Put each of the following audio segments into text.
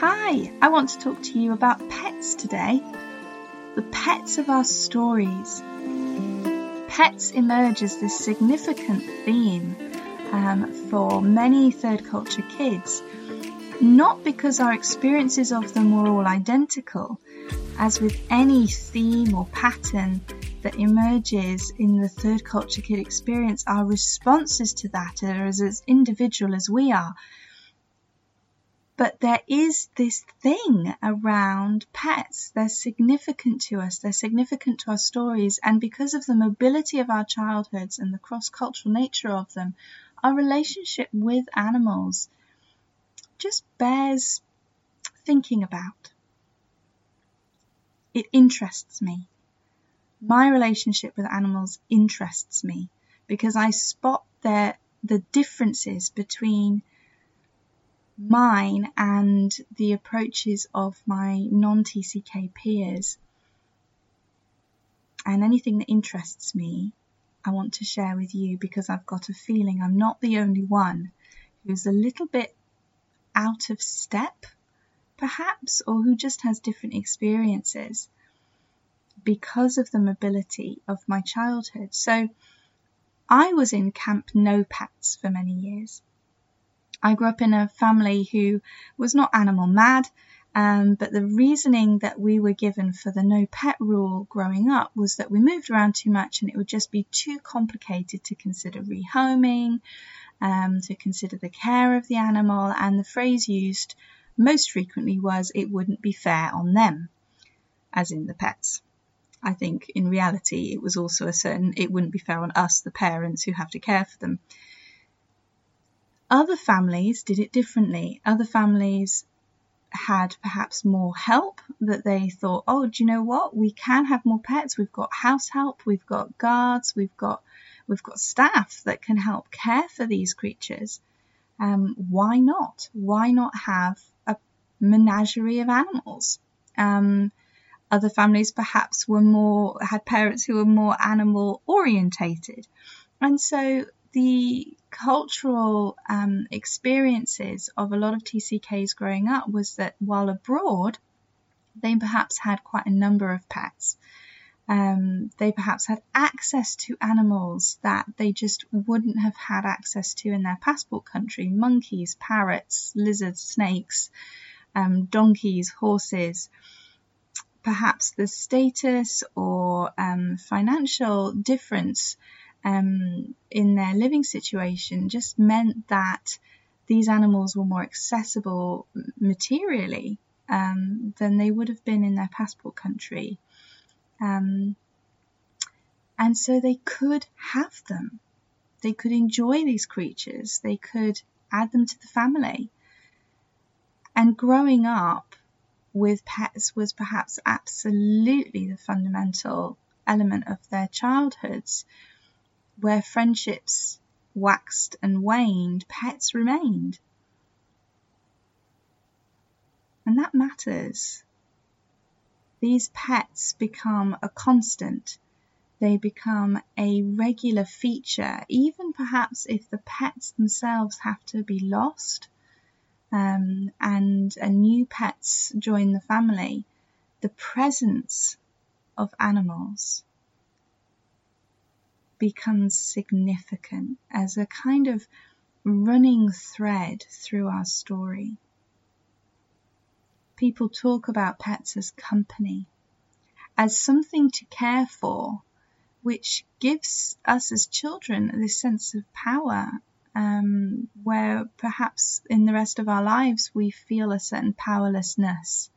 Hi, I want to talk to you about pets today. The pets of our stories. Pets emerge as this significant theme um, for many third culture kids, not because our experiences of them were all identical, as with any theme or pattern that emerges in the third culture kid experience, our responses to that are as, as individual as we are. But there is this thing around pets. They're significant to us. They're significant to our stories. And because of the mobility of our childhoods and the cross cultural nature of them, our relationship with animals just bears thinking about. It interests me. My relationship with animals interests me because I spot their, the differences between mine and the approaches of my non TCK peers. And anything that interests me, I want to share with you because I've got a feeling I'm not the only one who's a little bit out of step, perhaps, or who just has different experiences because of the mobility of my childhood. So I was in Camp No Pets for many years. I grew up in a family who was not animal mad, um, but the reasoning that we were given for the no pet rule growing up was that we moved around too much and it would just be too complicated to consider rehoming, um, to consider the care of the animal, and the phrase used most frequently was it wouldn't be fair on them, as in the pets. I think in reality it was also a certain it wouldn't be fair on us, the parents who have to care for them. Other families did it differently. Other families had perhaps more help that they thought, oh, do you know what? We can have more pets. We've got house help, we've got guards, we've got we've got staff that can help care for these creatures. Um, why not? Why not have a menagerie of animals? Um, other families perhaps were more had parents who were more animal orientated, and so the cultural um, experiences of a lot of TCKs growing up was that while abroad, they perhaps had quite a number of pets. Um, they perhaps had access to animals that they just wouldn't have had access to in their passport country monkeys, parrots, lizards, snakes, um, donkeys, horses. Perhaps the status or um, financial difference um, in their living situation just meant that these animals were more accessible materially um, than they would have been in their passport country. Um, and so they could have them. They could enjoy these creatures. They could add them to the family. And growing up with pets was perhaps absolutely the fundamental element of their childhoods where friendships waxed and waned, pets remained. And that matters. These pets become a constant. They become a regular feature, even perhaps if the pets themselves have to be lost um, and new pets join the family. The presence of animals becomes significant as a kind of running thread through our story. People talk about pets as company, as something to care for, which gives us as children this sense of power, um, where perhaps in the rest of our lives we feel a certain powerlessness.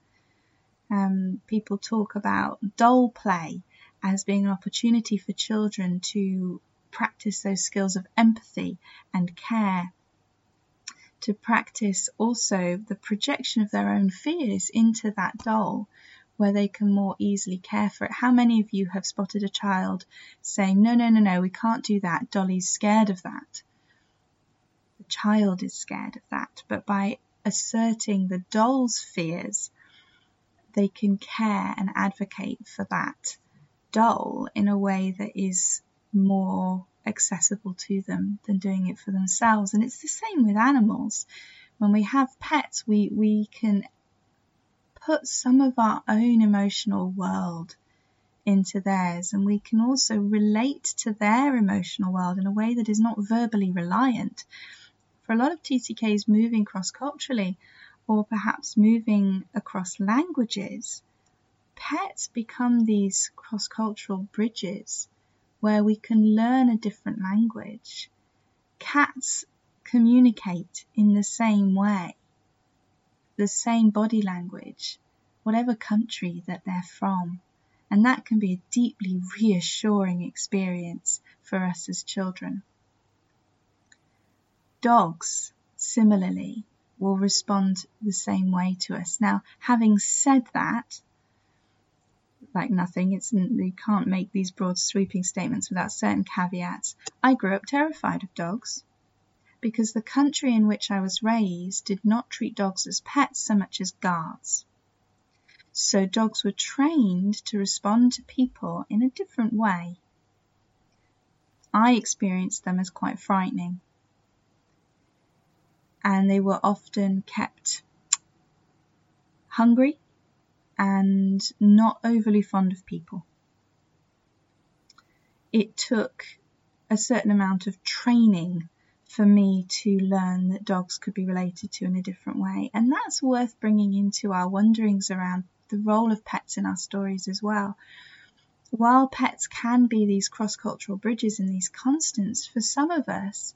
Um, people talk about doll play as being an opportunity for children to practice those skills of empathy and care, to practice also the projection of their own fears into that doll where they can more easily care for it. How many of you have spotted a child saying, No, no, no, no, we can't do that. Dolly's scared of that. The child is scared of that. But by asserting the doll's fears, they can care and advocate for that doll in a way that is more accessible to them than doing it for themselves. And it's the same with animals. When we have pets, we, we can put some of our own emotional world into theirs, and we can also relate to their emotional world in a way that is not verbally reliant. For a lot of TCKs moving cross culturally, or perhaps moving across languages, pets become these cross cultural bridges where we can learn a different language. Cats communicate in the same way, the same body language, whatever country that they're from. And that can be a deeply reassuring experience for us as children. Dogs, similarly, will respond the same way to us. Now, having said that, like nothing, it's you can't make these broad sweeping statements without certain caveats. I grew up terrified of dogs because the country in which I was raised did not treat dogs as pets so much as guards. So dogs were trained to respond to people in a different way. I experienced them as quite frightening and they were often kept hungry and not overly fond of people. It took a certain amount of training for me to learn that dogs could be related to in a different way, and that's worth bringing into our wonderings around the role of pets in our stories as well. While pets can be these cross cultural bridges and these constants, for some of us,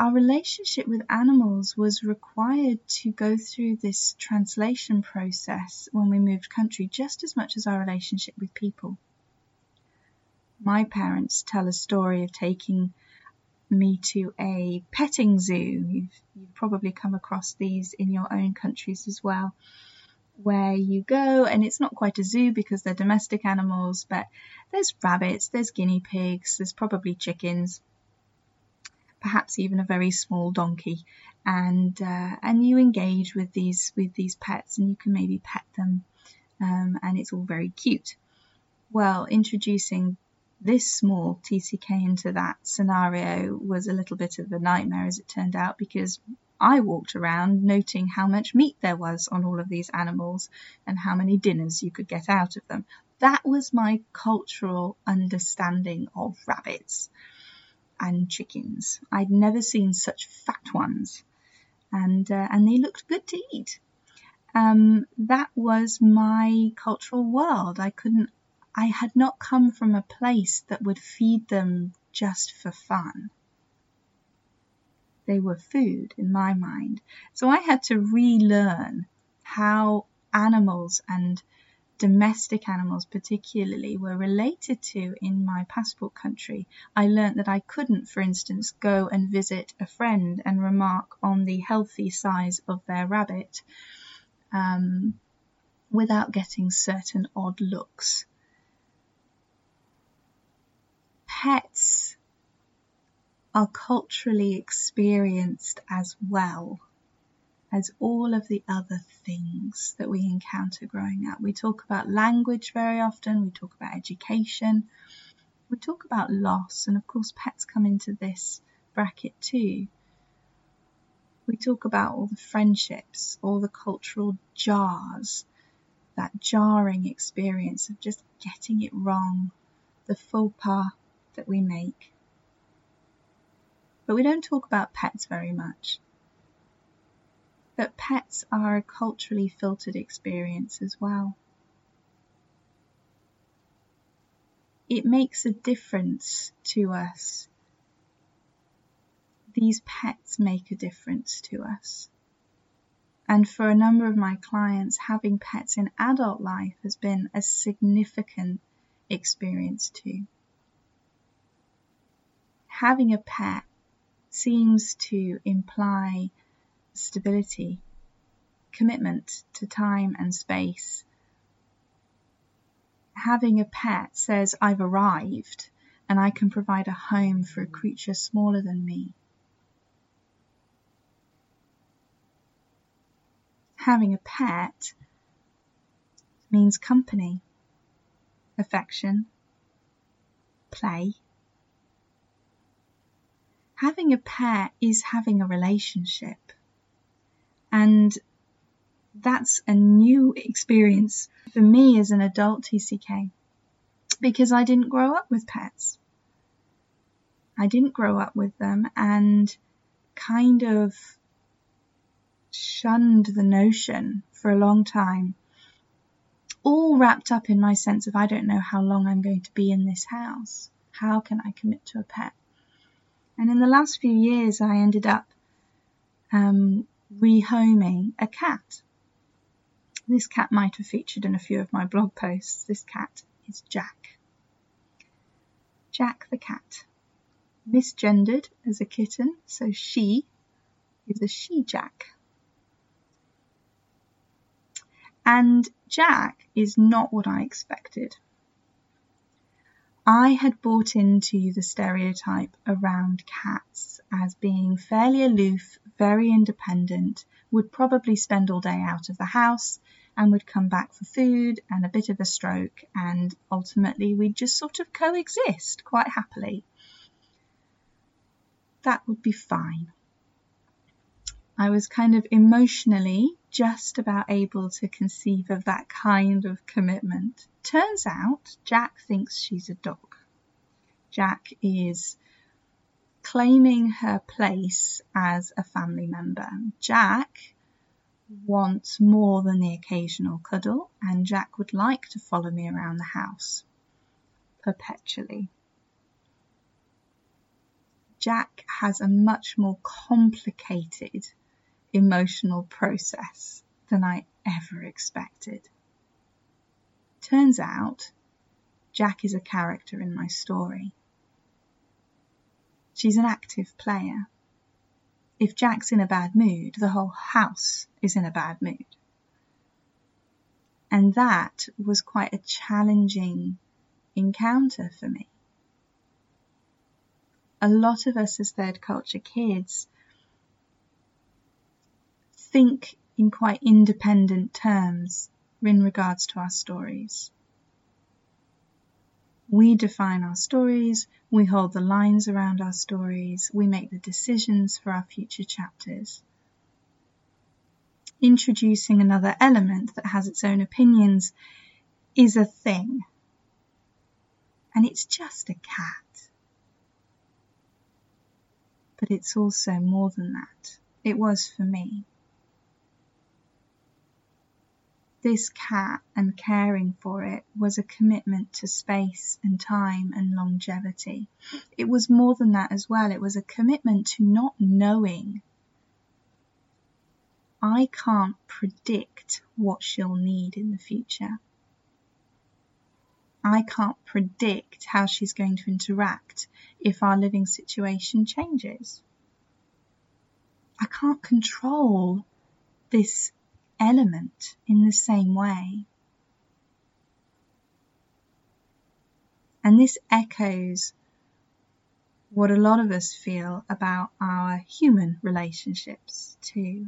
our relationship with animals was required to go through this translation process when we moved country just as much as our relationship with people. My parents tell a story of taking me to a petting zoo. You've, you've probably come across these in your own countries as well, where you go and it's not quite a zoo because they're domestic animals, but there's rabbits, there's guinea pigs, there's probably chickens perhaps even a very small donkey, and uh, and you engage with these with these pets, and you can maybe pet them, um, and it's all very cute. Well, introducing this small TCK into that scenario was a little bit of a nightmare, as it turned out, because I walked around noting how much meat there was on all of these animals and how many dinners you could get out of them. That was my cultural understanding of rabbits and chickens. I'd never seen such fat ones, and uh, and they looked good to eat. Um, that was my cultural world. I couldn't. I had not come from a place that would feed them just for fun. They were food in my mind. So I had to relearn how animals and domestic animals particularly were related to in my passport country, I learnt that I couldn't, for instance, go and visit a friend and remark on the healthy size of their rabbit um, without getting certain odd looks. Pets are culturally experienced as well as all of the other things that we encounter growing up. We talk about language very often, we talk about education, we talk about loss, and of course, pets come into this bracket too. We talk about all the friendships, all the cultural jars, that jarring experience of just getting it wrong, the faux pas that we make. But we don't talk about pets very much that pets are a culturally filtered experience as well. It makes a difference to us. These pets make a difference to us. And for a number of my clients, having pets in adult life has been a significant experience too. Having a pet seems to imply stability, commitment to time and space. Having a pet says, I've arrived and I can provide a home for a creature smaller than me. Having a pet means company, affection, play. Having a pet is having a relationship. And that's a new experience for me as an adult TCK because I didn't grow up with pets. I didn't grow up with them and kind of shunned the notion for a long time. All wrapped up in my sense of I don't know how long I'm going to be in this house. How can I commit to a pet? And in the last few years, I ended up um, rehoming a cat. This cat might have featured in a few of my blog posts. This cat is Jack. Jack the cat. Misgendered as a kitten, so she is a she Jack. And Jack is not what I expected. I had bought into the stereotype around cats as being fairly aloof, very independent, would probably spend all day out of the house and would come back for food and a bit of a stroke, and ultimately we'd just sort of coexist quite happily. That would be fine. I was kind of emotionally just about able to conceive of that kind of commitment. Turns out Jack thinks she's a dog. Jack is claiming her place as a family member. Jack wants more than the occasional cuddle, and Jack would like to follow me around the house perpetually. Jack has a much more complicated emotional process than I ever expected. Turns out, Jack is a character in my story. She's an active player. If Jack's in a bad mood, the whole house is in a bad mood. And that was quite a challenging encounter for me. A lot of us as third culture kids think in quite independent terms in regards to our stories. We define our stories, we hold the lines around our stories, we make the decisions for our future chapters. Introducing another element that has its own opinions is a thing. And it's just a cat. But it's also more than that. It was for me this cat and caring for it was a commitment to space and time and longevity. It was more than that as well. It was a commitment to not knowing. I can't predict what she'll need in the future. I can't predict how she's going to interact if our living situation changes. I can't control this element in the same way. And this echoes what a lot of us feel about our human relationships too.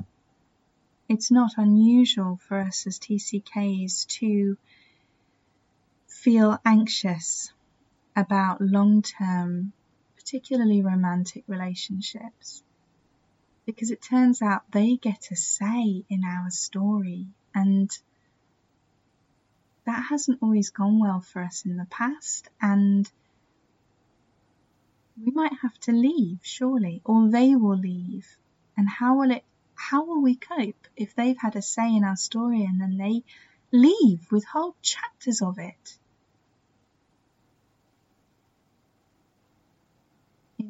It's not unusual for us as TCKs to feel anxious about long term, particularly romantic relationships because it turns out they get a say in our story and that hasn't always gone well for us in the past and we might have to leave surely or they will leave. And how will it how will we cope if they've had a say in our story and then they leave with whole chapters of it?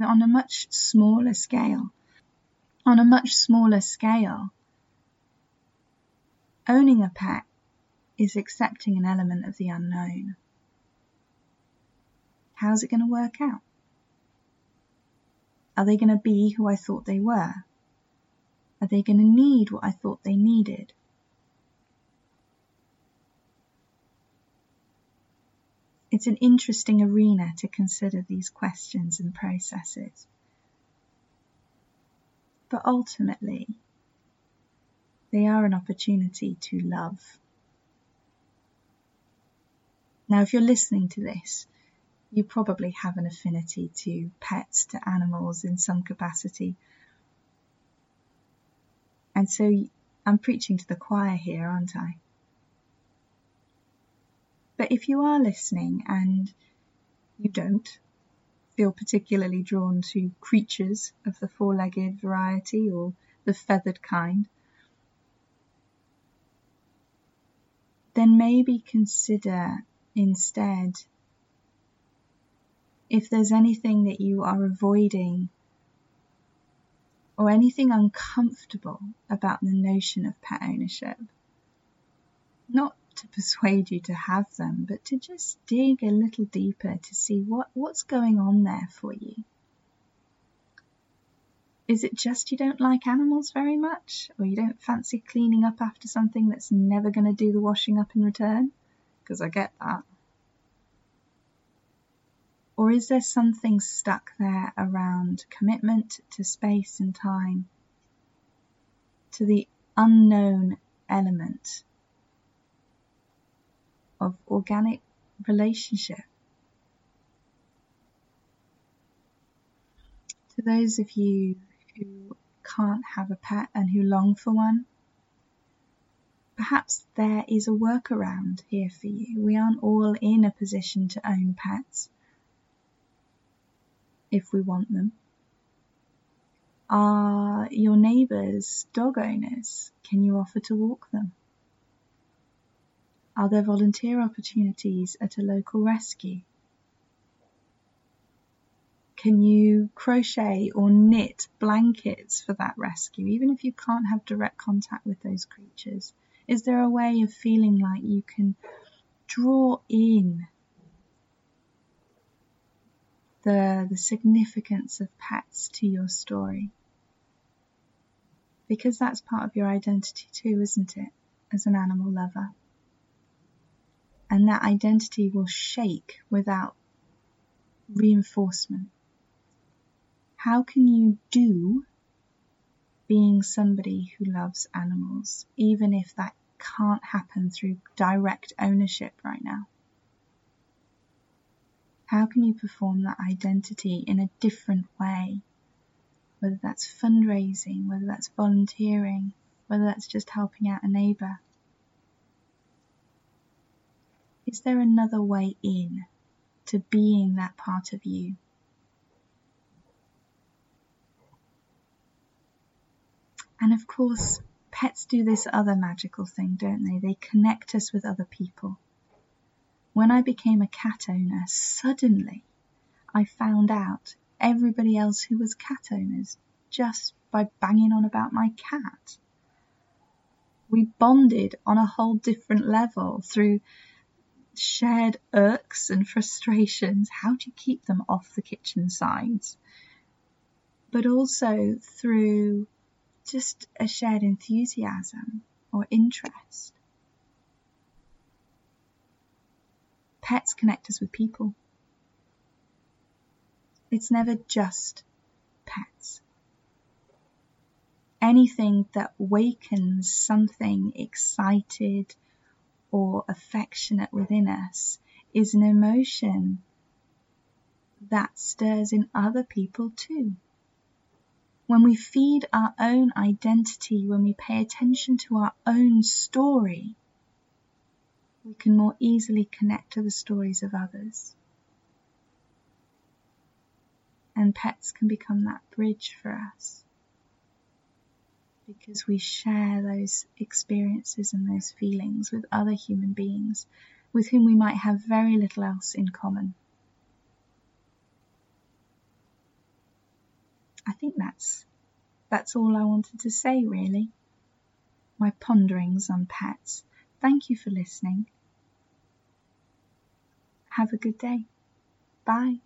On a much smaller scale on a much smaller scale. Owning a pet is accepting an element of the unknown. How's it going to work out? Are they going to be who I thought they were? Are they going to need what I thought they needed? It's an interesting arena to consider these questions and processes but ultimately, they are an opportunity to love. Now, if you're listening to this, you probably have an affinity to pets, to animals in some capacity. And so I'm preaching to the choir here, aren't I? But if you are listening and you don't feel particularly drawn to creatures of the four legged variety or the feathered kind, then maybe consider instead if there's anything that you are avoiding or anything uncomfortable about the notion of pet ownership. Not to persuade you to have them, but to just dig a little deeper to see what, what's going on there for you. Is it just you don't like animals very much, or you don't fancy cleaning up after something that's never going to do the washing up in return? Because I get that. Or is there something stuck there around commitment to space and time, to the unknown element of organic relationship? To those of you who can't have a pet and who long for one, perhaps there is a workaround here for you. We aren't all in a position to own pets if we want them? Are your neighbours dog owners? Can you offer to walk them? Are there volunteer opportunities at a local rescue? Can you crochet or knit blankets for that rescue, even if you can't have direct contact with those creatures? Is there a way of feeling like you can draw in the, the significance of pets to your story. Because that's part of your identity too, isn't it, as an animal lover? And that identity will shake without reinforcement. How can you do being somebody who loves animals, even if that can't happen through direct ownership right now? How can you perform that identity in a different way? Whether that's fundraising, whether that's volunteering, whether that's just helping out a neighbour. Is there another way in to being that part of you? And of course, pets do this other magical thing, don't they? They connect us with other people. When I became a cat owner, suddenly I found out everybody else who was cat owners just by banging on about my cat. We bonded on a whole different level through shared irks and frustrations. How do you keep them off the kitchen sides? But also through just a shared enthusiasm or interest. Pets connect us with people. It's never just pets. Anything that wakens something excited or affectionate within us is an emotion that stirs in other people too. When we feed our own identity, when we pay attention to our own story, we can more easily connect to the stories of others. And pets can become that bridge for us because we share those experiences and those feelings with other human beings with whom we might have very little else in common. I think that's that's all I wanted to say really. My ponderings on pets. Thank you for listening. Have a good day. Bye.